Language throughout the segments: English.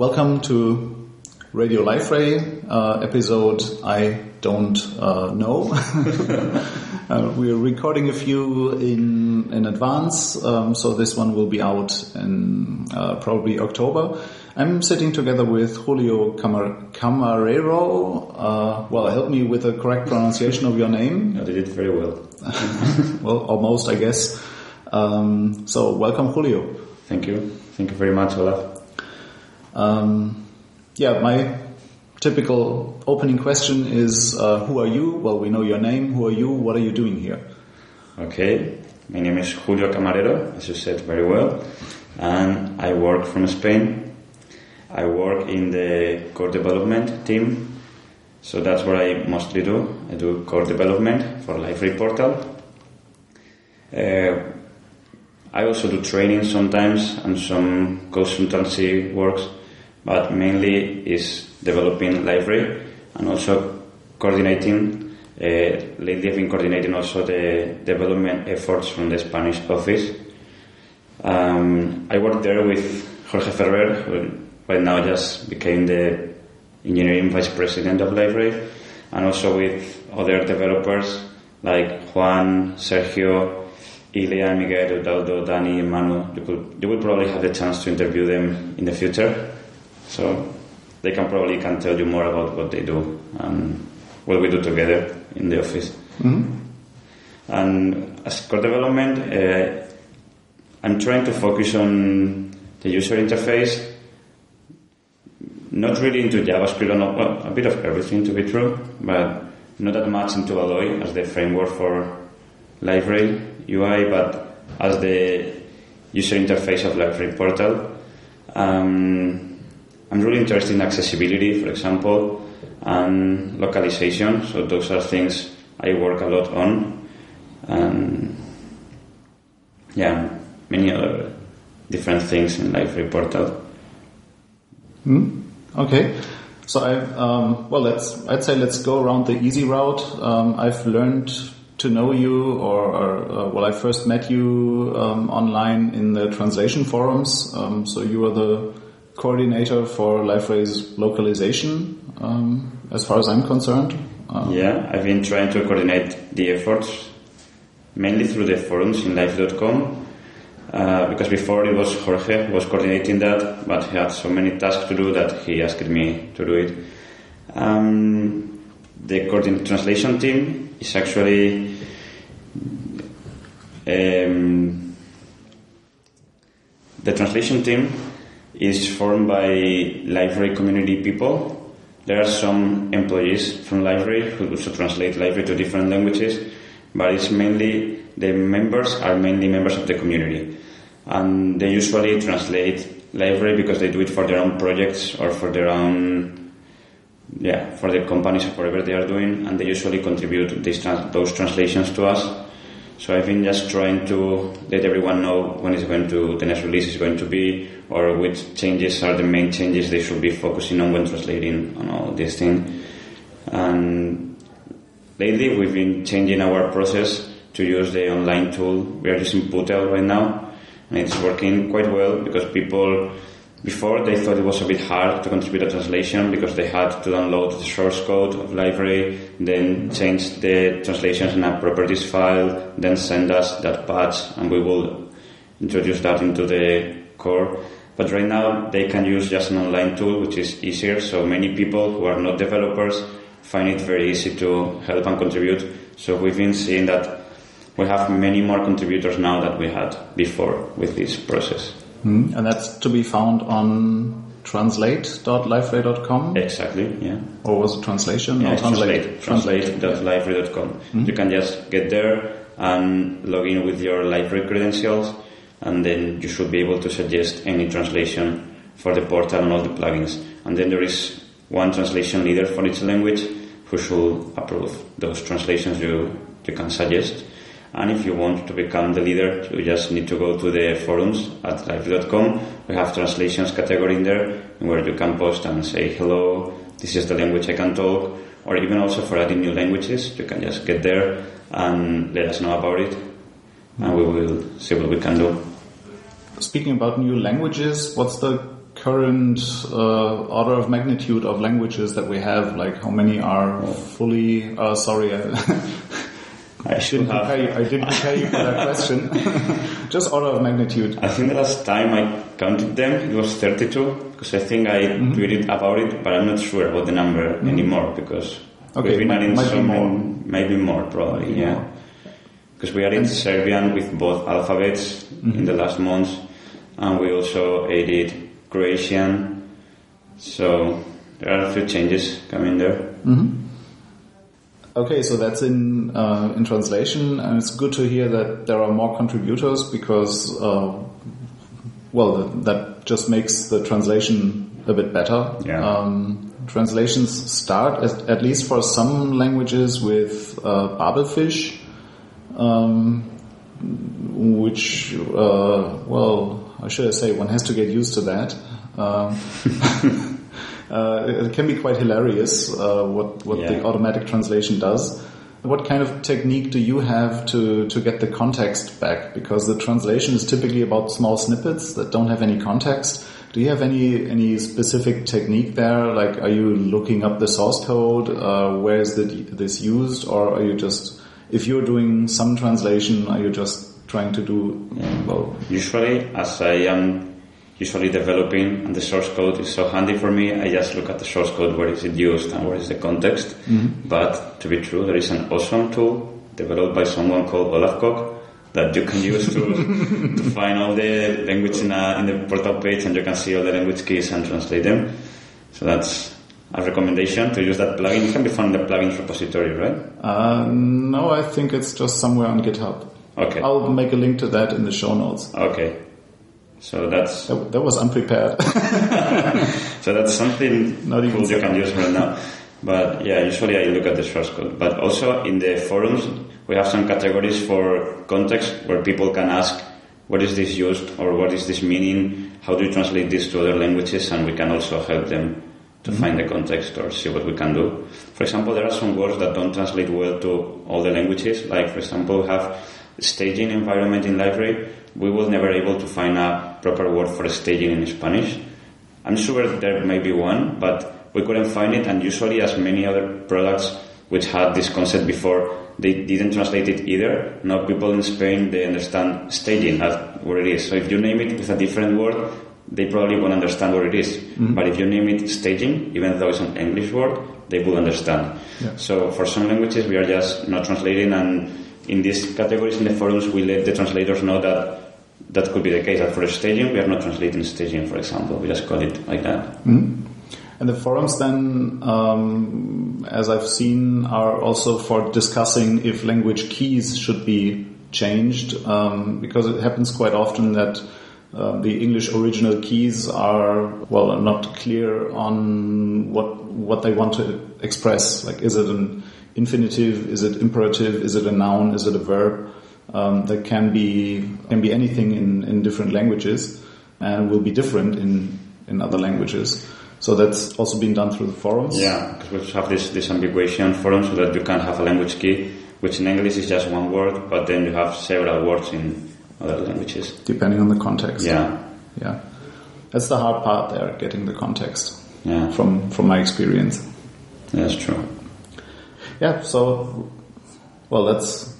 welcome to Radio Liferay uh, episode I don't uh, know. uh, we're recording a few in in advance, um, so this one will be out in uh, probably October. I'm sitting together with Julio Camar- Camarero. Uh, well, help me with the correct pronunciation of your name. You did it very well. well, almost, I guess. Um, so, welcome, Julio. Thank you. Thank you very much, Olaf. Um, yeah, my typical opening question is uh, Who are you? Well, we know your name. Who are you? What are you doing here? Okay, my name is Julio Camarero, as you said very well, and I work from Spain. I work in the core development team, so that's what I mostly do. I do core development for Liferay Portal. Uh, I also do training sometimes and some consultancy works, but mainly is developing Liferay and also coordinating. Uh, lately, I've been coordinating also the development efforts from the Spanish office. Um, I work there with Jorge Ferrer, who right now just became the engineering vice president of Liferay, and also with other developers like Juan, Sergio, Ilya, Miguel, Udaldo, Dani, Manu. You, could, you will probably have the chance to interview them in the future, so they can probably can tell you more about what they do and what we do together in the office. Mm-hmm. And as core development, uh, I'm trying to focus on the user interface not really into JavaScript, or well, a bit of everything to be true, but not that much into Alloy as the framework for Liferay UI, but as the user interface of Liferay Portal. Um, I'm really interested in accessibility, for example, and localization. So those are things I work a lot on, and yeah, many other different things in Liferay Portal. Hmm? Okay. So I, um, well, let's, I'd say let's go around the easy route. Um, I've learned to know you or, or uh, well, I first met you, um, online in the translation forums. Um, so you are the coordinator for Liferay's localization, um, as far as I'm concerned. Um, yeah, I've been trying to coordinate the efforts mainly through the forums in liferay.com uh, because before it was Jorge who was coordinating that, but he had so many tasks to do that he asked me to do it. Um, the coordinate translation team is actually um, the translation team is formed by Liferay community people. There are some employees from Liferay who also translate Liferay to different languages, but it's mainly the members are mainly members of the community and they usually translate Liferay because they do it for their own projects or for their own yeah for the companies or whatever they are doing and they usually contribute these those translations to us so I've been just trying to let everyone know when it's going to the next release is going to be or which changes are the main changes they should be focusing on when translating on all these things and lately we've been changing our process to use the online tool. We are using Pootle right now and it's working quite well because people before they thought it was a bit hard to contribute a translation because they had to download the source code of Liferay, then change the translations in a properties file, then send us that patch and we will introduce that into the core. But right now they can use just an online tool which is easier so many people who are not developers find it very easy to help and contribute. So we've been seeing that we have many more contributors now than we had before with this process. Hmm? And that's to be found on translate.liferay.com? Exactly, yeah. Or was it translation? Yeah, No, translate. Translate.liferay.com. Mm-hmm. You can just get there and log in with your Liferay credentials and then you should be able to suggest any translation for the portal and all the plugins. And then there is one translation leader for each language who should approve those translations you, you can suggest. And if you want to become the leader, you just need to go to the forums at liferay.com. We have translations category in there where you can post and say, hello, this is the language I can talk. Or even also for adding new languages, you can just get there and let us know about it. And we will see what we can do. Speaking about new languages, what's the current uh, order of magnitude of languages that we have? Like how many are fully? Uh, sorry, I, I should didn't have. prepare you, I didn't prepare you for that question. Just order of magnitude. I think the last time I counted them, it was 32, because I think I Mm-hmm. tweeted about it, but I'm not sure about the number anymore, because Okay, we've been might- might be some, more. maybe more probably, yeah. Because we added Serbian with both alphabets Mm-hmm. in the last months, and we also added Croatian, so there are a few changes coming there. Okay, so that's in uh, in translation, and it's good to hear that there are more contributors because, uh, well, that, that just makes the translation a bit better. Yeah. Um, translations start, at, at least for some languages, with uh, Babelfish, um, which, uh, well, I should say? One has to get used to that. Um, it can be quite hilarious uh, what what the automatic translation does. What kind of technique do you have to to get the context back? Because the translation is typically about small snippets that don't have any context. Do you have any any specific technique there? Like, are you looking up the source code? Uh, where is the, this used, or are you just if you're doing some translation, are you just trying to do well? Usually, as I am usually developing and the source code is so handy for me, I just look at the source code, where is it used and where is the context. But to be true, there is an awesome tool developed by someone called Olaf Kock that you can use to, to find all the language in, a, in the portal page and you can see all the language keys and translate them. So that's a recommendation to use that plugin. It can be found in the plugins repository, right? Uh, no, I think it's just somewhere on GitHub. Okay. I'll make a link to that in the show notes. Okay. So that's That, that was unprepared. So that's something Not even cool you can use right now. But yeah, usually I look at the source code. But also in the forums, we have some categories for context where people can ask, what is this used or what is this meaning? How do you translate this to other languages? And we can also help them to mm-hmm. find the context or see what we can do. For example, there are some words that don't translate well to all the languages. Like, for example, we have staging environment in Liferay. We will never able to find a proper word for staging in Spanish. I'm sure there may be one, but we couldn't find it. And usually, as many other products which had this concept before, they didn't translate it either. Now, people in Spain they understand staging as what it is. So if you name it with a different word, they probably won't understand what it is. Mm-hmm. But if you name it staging, even though it's an English word, they will understand. Yeah. So for some languages, we are just not translating, and in these categories in the forums, we let the translators know that that could be the case. That for staging, we are not translating staging, for example. We just call it like that. and the forums then, um, as I've seen, are also for discussing if language keys should be changed, um, because it happens quite often that uh, the English original keys are well not clear on what what they want to express. Like, is it an infinitive? Is it imperative? Is it a noun? Is it a verb? Um, that can be can be anything in, in different languages, and will be different in in other languages. So that's also been done through the forums. Yeah, because we have this disambiguation forum so that you can have a language key, which in English is just one word, but then you have several words in other languages. depending on the context. Yeah, yeah. That's the hard part there, getting the context yeah, from from my experience. that's true. Yeah. So, well, let's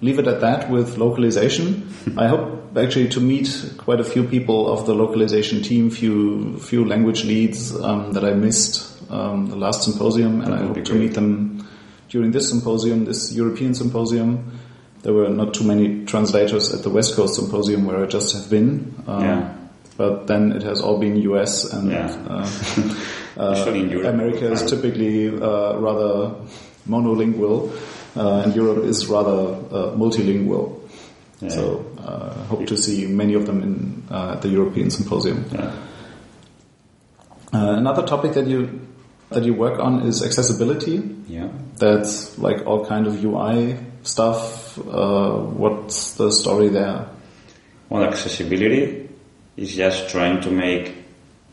leave it at that with localization. I hope actually to meet quite a few people of the localization team, few few language leads um, that I missed um, the last symposium, and I hope to meet them during this symposium, this European symposium. There were not too many translators at the West Coast symposium where I just have been. Um, Yeah. But then it has all been US and Yeah. uh, uh, Usually in Europe, America is typically uh, rather monolingual, uh, and Europe is rather uh, multilingual. Yeah. So uh, hope to see many of them in uh, the European Symposium. Yeah. Uh, another topic that you that you work on is accessibility. yeah. That's like all kind of UI stuff. Uh, what's the story there? Well, accessibility is just trying to make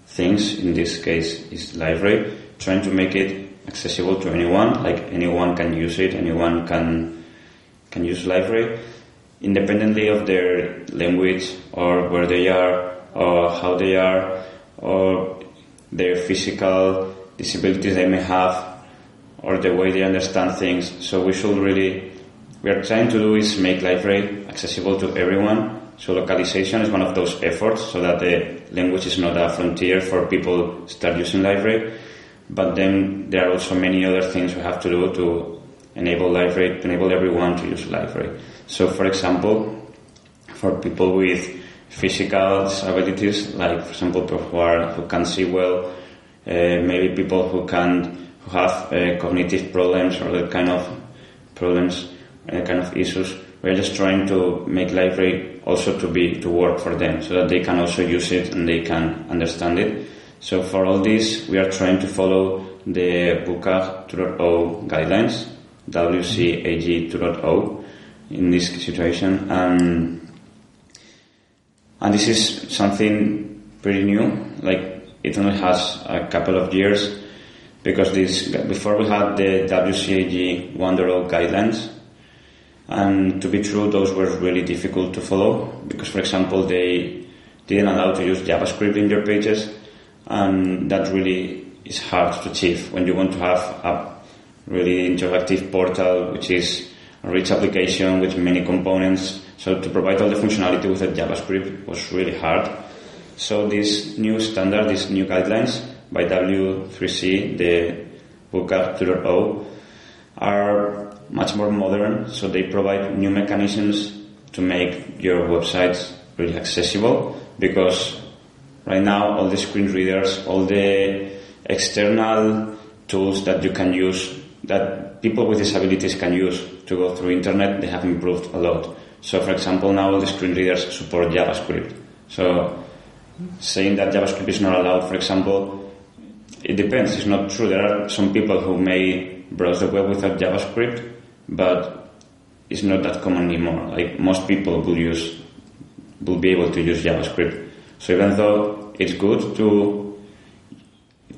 things, in this case is Liferay, trying to make it accessible to anyone, like anyone can use it, anyone can can use Liferay, independently of their language or where they are or how they are. or their physical disabilities they may have or the way they understand things. So we should really, we are trying to do is make Liferay accessible to everyone. So localization is one of those efforts so that the language is not a frontier for people start using Liferay. But then there are also many other things we have to do to enable Liferay, to enable everyone to use Liferay. So for example, for people with physical disabilities, like for example people who are who can see well, uh, maybe people who can who have uh, cognitive problems or that kind of problems, uh, kind of issues. We're just trying to make Liferay also to be to work for them, so that they can also use it and they can understand it. So for all this, we are trying to follow the WCAG 2.0 guidelines, WCAG 2.0 in this situation. And and this is something pretty new. Like it only has a couple of years because this before we had the WCAG 1.0 guidelines, and to be true, those were really difficult to follow because, for example, they didn't allow to use JavaScript in your pages, and that really is hard to achieve when you want to have a really interactive portal, which is a rich application with many components so to provide all the functionality with JavaScript was really hard. So this new standard, these new guidelines by W3C, the WCAG 2.0, are much more modern. So they provide new mechanisms to make your websites really accessible because right now all the screen readers, all the external tools that you can use, that people with disabilities can use to go through internet, they have improved a lot. So, for example, now all the screen readers support JavaScript. So, saying that JavaScript is not allowed, for example, it depends. It's not true. There are some people who may browse the web without JavaScript, but it's not that common anymore. Like most people will use, will be able to use JavaScript. So even though it's good to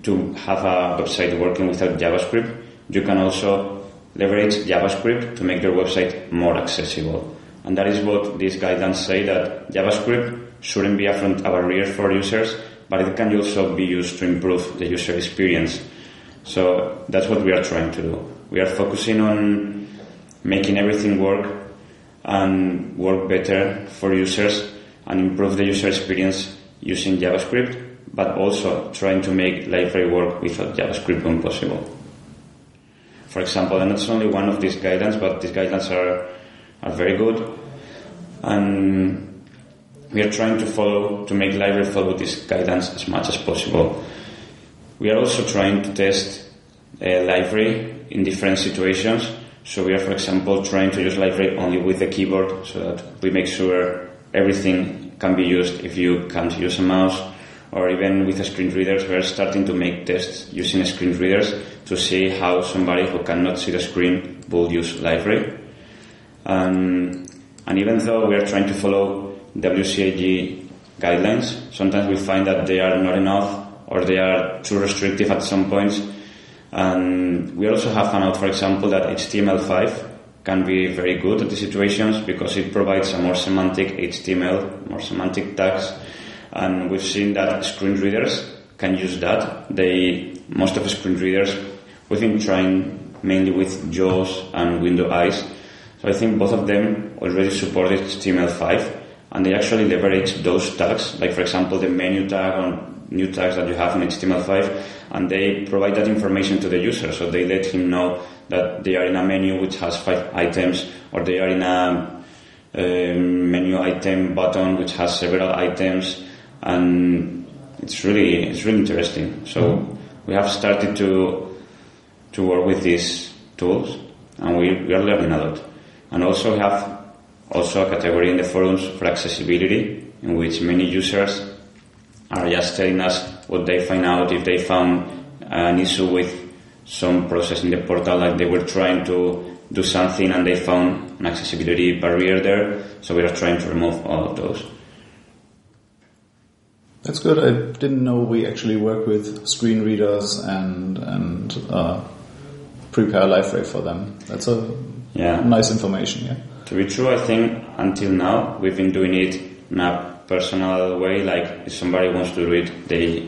to have a website working without JavaScript, you can also leverage JavaScript to make your website more accessible. And that is what these guidelines say that JavaScript shouldn't be a front a barrier for users, but it can also be used to improve the user experience. So that's what we are trying to do. We are focusing on making everything work and work better for users and improve the user experience using JavaScript, but also trying to make Liferay work without JavaScript when possible. For example, and that's only one of these guidelines, but these guidelines are are very good. And we are trying to follow, to make Liferay follow this guidance as much as possible. We are also trying to test a Liferay in different situations. So we are, for example, trying to use Liferay only with the keyboard so that we make sure everything can be used if you can't use a mouse or even with screen readers. We are starting to make tests using screen readers to see how somebody who cannot see the screen will use Liferay. And, and even though we are trying to follow WCAG guidelines, sometimes we find that they are not enough or they are too restrictive at some points. And we also have found out, for example, that HTML5 can be very good at these situations because it provides a more semantic HTML, more semantic tags. And we've seen that screen readers can use that. They, most of the screen readers, we've been trying mainly with JAWS and Window Eyes so I think both of them already supported HTML5 and they actually leverage those tags, like for example the menu tag or new tags that you have in HTML5 and they provide that information to the user. So they let him know that they are in a menu which has five items or they are in a um, menu item button which has several items and it's really it's really interesting. So we have started to to work with these tools and we, we are learning a lot and also we have also a category in the forums for accessibility in which many users are just telling us what they find out if they found an issue with some process in the portal like they were trying to do something and they found an accessibility barrier there so we are trying to remove all of those that's good i didn't know we actually work with screen readers and and uh, prepare Liferay for them that's a yeah. nice information. Yeah. To be true, I think until now we've been doing it in a personal way. Like if somebody wants to do it, they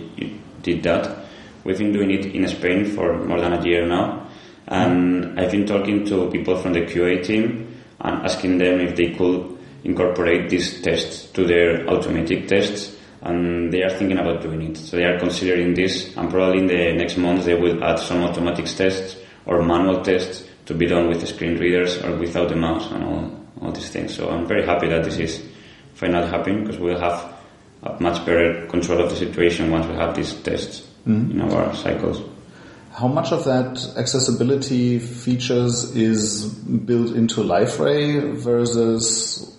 did that. We've been doing it in Spain for more than a year now, and I've been talking to people from the QA team and asking them if they could incorporate these tests to their automatic tests and they are thinking about doing it. So they are considering this, and probably in the next months they will add some automatic tests or manual tests to be done with the screen readers or without the mouse and all, all these things. So I'm very happy that this is finally happen because we'll have a much better control of the situation once we have these tests mm-hmm. in our cycles. How much of that accessibility features is built into Liferay versus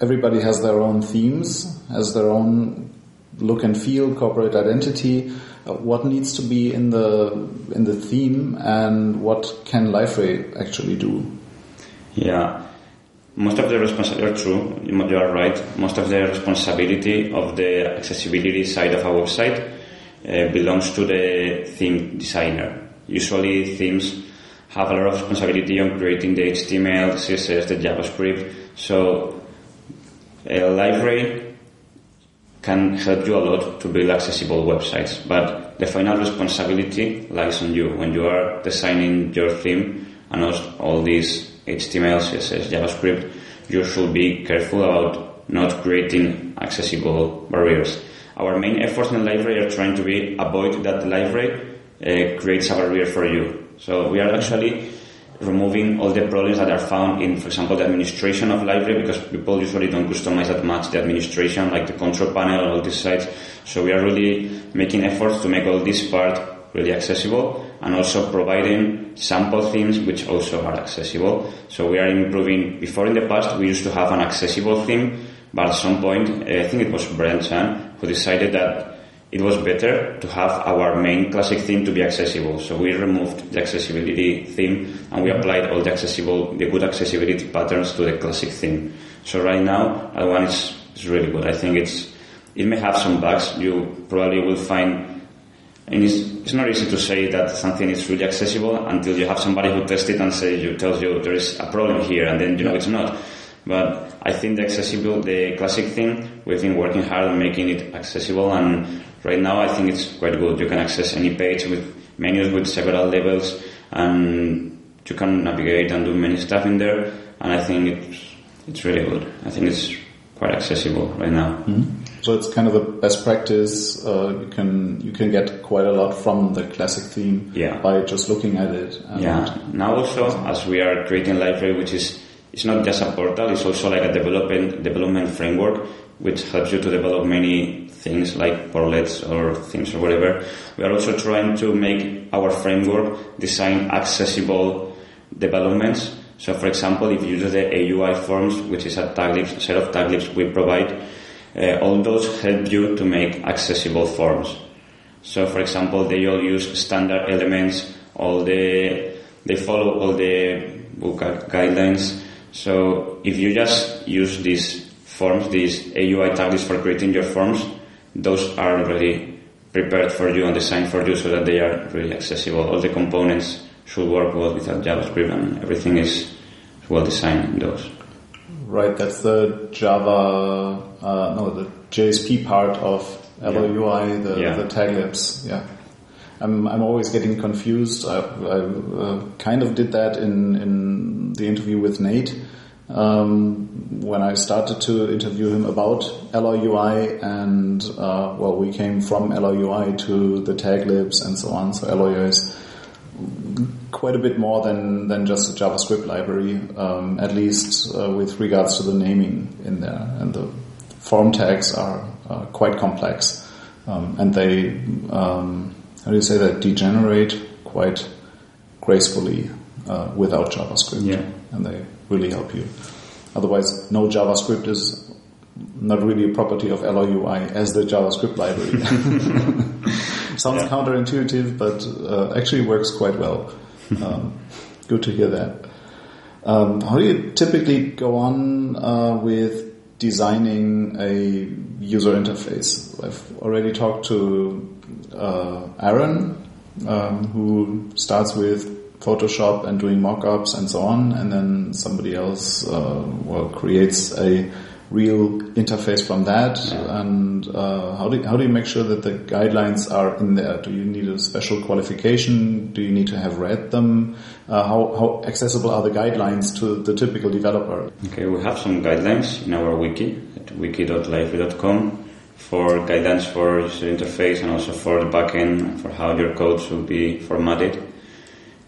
everybody has their own themes, has their own look and feel, corporate identity. Uh, what needs to be in the in the theme, and what can Liferay actually do? Yeah, most of the responsibility, true, you are right. Most of the responsibility of the accessibility side of our website uh, belongs to the theme designer. Usually, themes have a lot of responsibility on creating the HTML, CSS, the JavaScript. So a Liferay can help you a lot to build accessible websites, but the final responsibility lies on you when you are designing your theme and all these HTML, CSS, JavaScript. You should be careful about not creating accessible barriers. Our main efforts in the Liferay are trying to be avoid that the Liferay uh, creates a barrier for you. So we are actually removing all the problems that are found in, for example, the administration of Liferay because people usually don't customize that much the administration, like the control panel and all these sites. So we are really making efforts to make all this part really accessible and also providing sample themes which also are accessible. So we are improving. Before in the past, we used to have an accessible theme, but at some point, eh, I think it was Brian Chan who decided that it was better to have our main classic theme to be accessible. So we removed the accessibility theme and we applied all the accessible, the good accessibility patterns to the classic theme. So right now, that one is, is really good. I think it's, it may have some bugs. You probably will find, and it's, it's not easy to say that something is really accessible until you have somebody who tests it and says you, tells you there is a problem here and then you know it's not. But I think the accessible, the classic thing, we've been working hard on making it accessible and right now I think it's quite good. You can access any page with menus with several levels and you can navigate and do many stuff in there and I think it's, it's really good. I think it's quite accessible right now. Mm-hmm. So it's kind of a best practice. Uh, you can you can get quite a lot from the classic theme yeah. by just looking at it. yeah. Now also, as we are creating Liferay, which is it's not just a portal, it's also like a development, development framework which helps you to develop many things like portlets or things or whatever. We are also trying to make our framework design accessible developments. So for example, if you use the AUI forms, which is a taglibs, set of taglibs we provide, uh, all those help you to make accessible forms. So for example, they all use standard elements, all the, they follow all the book guidelines, so if you just use these forms, these AUI taglibs for creating your forms, those are already prepared for you and designed for you so that they are really accessible. All the components should work well without JavaScript and everything is well designed in those. Right, that's the Java, uh, no, the JSP part of AlloyUI, the, yeah. the taglibs, yeah. I'm, I'm always getting confused. I, I uh, kind of did that in, in the interview with Nate. Um, when I started to interview him about AlloyUI and, uh, well, we came from AlloyUI to the taglibs and so on. So AlloyUI is quite a bit more than, than just a JavaScript library, um, at least uh, with regards to the naming in there. And the form tags are uh, quite complex. Um, and they, um, how do you say that, degenerate quite gracefully uh, without JavaScript. Yeah. And they really help you. Otherwise, no JavaScript is not really a property of AlloyUI as the JavaScript library. Sounds yeah. counterintuitive, but uh, actually works quite well. Um, good to hear that. Um, how do you typically go on uh, with designing a user interface? I've already talked to uh, Aaron, um, who starts with Photoshop and doing mock-ups and so on, and then somebody else uh, well creates a real interface from that? Yeah. And uh, how do how do you make sure that the guidelines are in there? Do you need a special qualification? Do you need to have read them? Uh, how how accessible are the guidelines to the typical developer? Okay, we have some guidelines in our wiki at wiki.liferay.com for guidance for user interface and also for the backend for how your code should be formatted.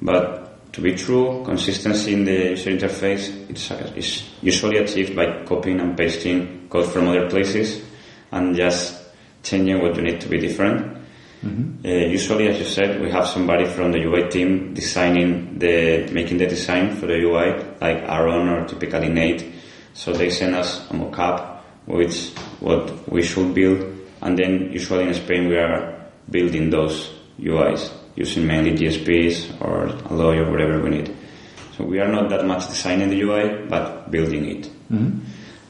But to be true, consistency in the user interface it's, is usually achieved by copying and pasting code from other places and just changing what you need to be different. Mm-hmm. Uh, usually, as you said, we have somebody from the UI team designing the, making the design for the UI, like Aaron or typically Nate. So they send us a mock-up, which what we should build, and then usually in Spain we are building those UIs using mainly JSPs or Alloy or whatever we need. So we are not that much designing the UI, but building it. Mm-hmm.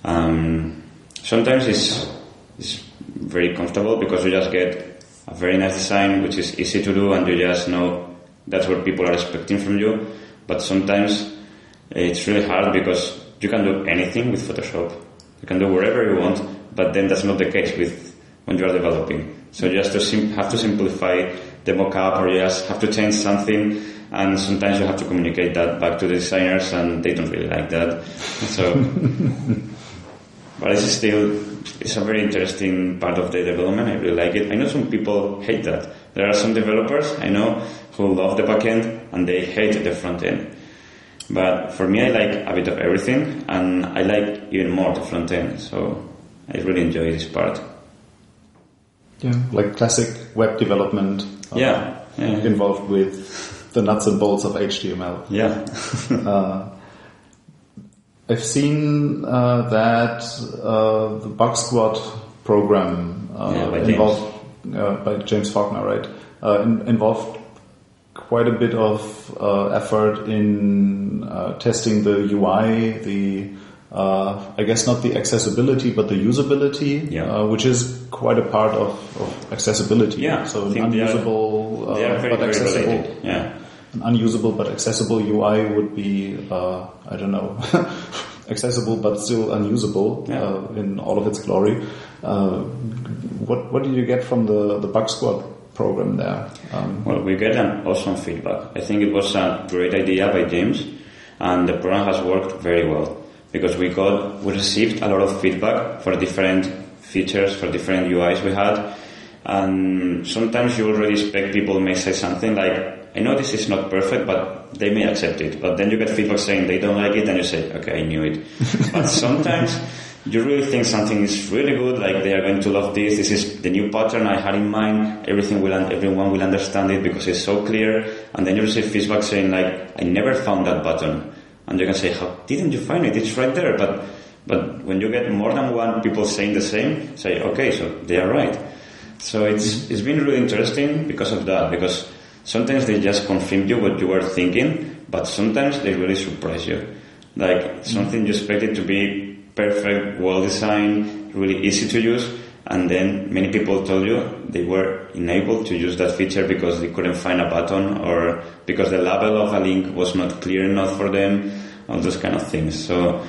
Um, sometimes it's, it's very comfortable because you just get a very nice design, which is easy to do, and you just know that's what people are expecting from you. But sometimes it's really hard because you can do anything with Photoshop. You can do whatever you want, but then that's not the case with when you are developing. So you just to sim- have to simplify the mockup or you just have to change something and sometimes you have to communicate that back to the designers and they don't really like that. So, but it's still, it's a very interesting part of the development. I really like it. I know some people hate that. There are some developers I know who love the backend and they hate the front end. But for me, I like a bit of everything and I like even more the front end. So I really enjoy this part. Yeah, like classic web development. Uh, yeah, yeah, involved with the nuts and bolts of HTML. Yeah. uh, I've seen uh, that uh, the Bug Squad program uh, yeah, by involved uh, by James Faulkner, right? In, involved quite a bit of effort in testing the UI, the uh, I guess not the accessibility, but the usability, yeah. uh, which is quite a part of, of accessibility. Yeah, so an unusable they are, they are very, but accessible. Yeah. An unusable but accessible UI would be, uh, I don't know, accessible but still unusable yeah. Uh, in all of its glory. Uh, what what did you get from the the Bug Squad program there? Um, well, we get an awesome feedback. I think it was a great idea by James, and the program has worked very well because we got we received a lot of feedback for different features for different UIs we had, and sometimes you already expect people may say something like, "I know this is not perfect, but they may accept it." But then you get feedback saying they don't like it, and you say, "Okay, I knew it." but sometimes you really think something is really good, like they are going to love this. This is the new pattern I had in mind. Everything will, everyone will understand it because it's so clear. And then you receive feedback saying like, I never found that button and you can say, how didn't you find it? It's right there. But, but when you get more than one people saying the same, say, okay, so they are right. So it's, mm-hmm. it's been really interesting because of that, because sometimes they just confirm you what you were thinking, but sometimes they really surprise you. Like mm-hmm. something you expected to be perfect, well designed, really easy to use, and then many people told you they were unable to use that feature because they couldn't find a button or because the label of a link was not clear enough for them, all those kind of things. So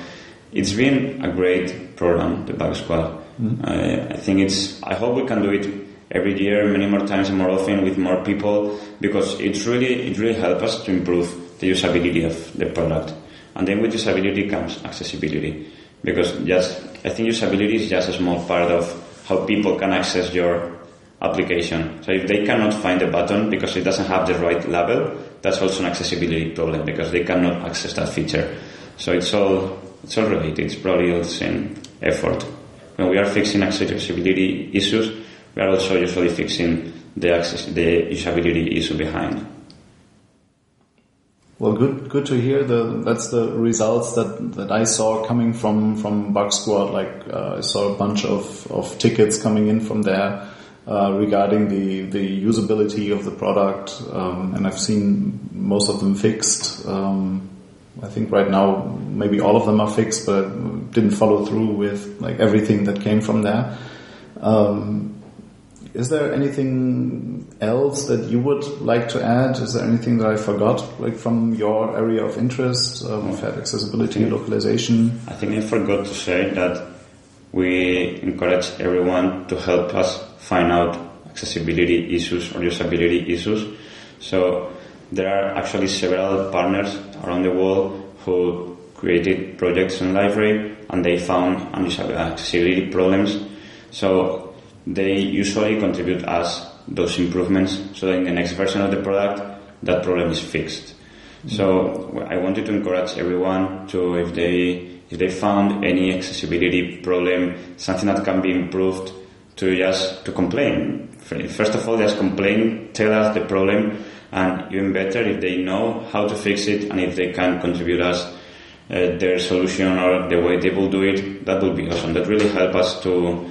it's been a great program, the Bug Squad. Mm-hmm. I, I think it's, I hope we can do it every year, many more times and more often with more people because it's really, it really helps us to improve the usability of the product. And then with usability comes accessibility because just, I think usability is just a small part of how people can access your application. So if they cannot find the button because it doesn't have the right label, that's also an accessibility problem because they cannot access that feature. So it's all it's all related. It's probably all the same effort. When we are fixing accessibility issues, we are also usually fixing the access the usability issue behind. Well, good, good to hear. The that's the results that, that I saw coming from from Bug Squad. Like uh, I saw a bunch of, of tickets coming in from there uh, regarding the the usability of the product, um, and I've seen most of them fixed. Um, I think right now maybe all of them are fixed, but didn't follow through with like everything that came from there. Um, is there anything else that you would like to add? Is there anything that I forgot, like from your area of interest? Um, we've had accessibility and localization. I think I forgot to say that we encourage everyone to help us find out accessibility issues or usability issues. So there are actually several partners around the world who created projects in Liferay and they found accessibility problems. So they usually contribute us those improvements so that in the next version of the product that problem is fixed. So I wanted to encourage everyone to, if they if they found any accessibility problem, something that can be improved, to just to complain. First of all, just complain, tell us the problem, and even better if they know how to fix it and if they can contribute us uh, their solution or the way they will do it, that would be awesome. That really help us to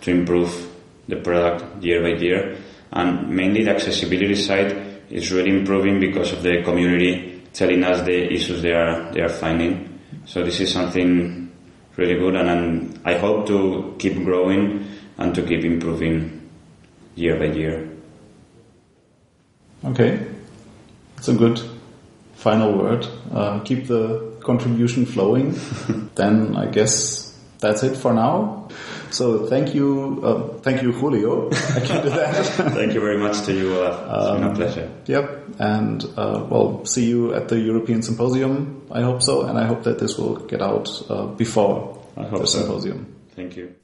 to improve the product year by year, and mainly the accessibility side is really improving because of the community telling us the issues they are they are finding. So this is something really good, and, and I hope to keep growing and to keep improving year by year. Okay, it's a good final word. Uh, keep the contribution flowing. then I guess that's it for now. So thank you, uh, thank you, Julio. I can do that. thank you very much to you. Uh, it's um, been a um, pleasure. Yep, and uh, well, see you at the European Symposium. I hope so, and I hope that this will get out uh, before the so. symposium. Thank you.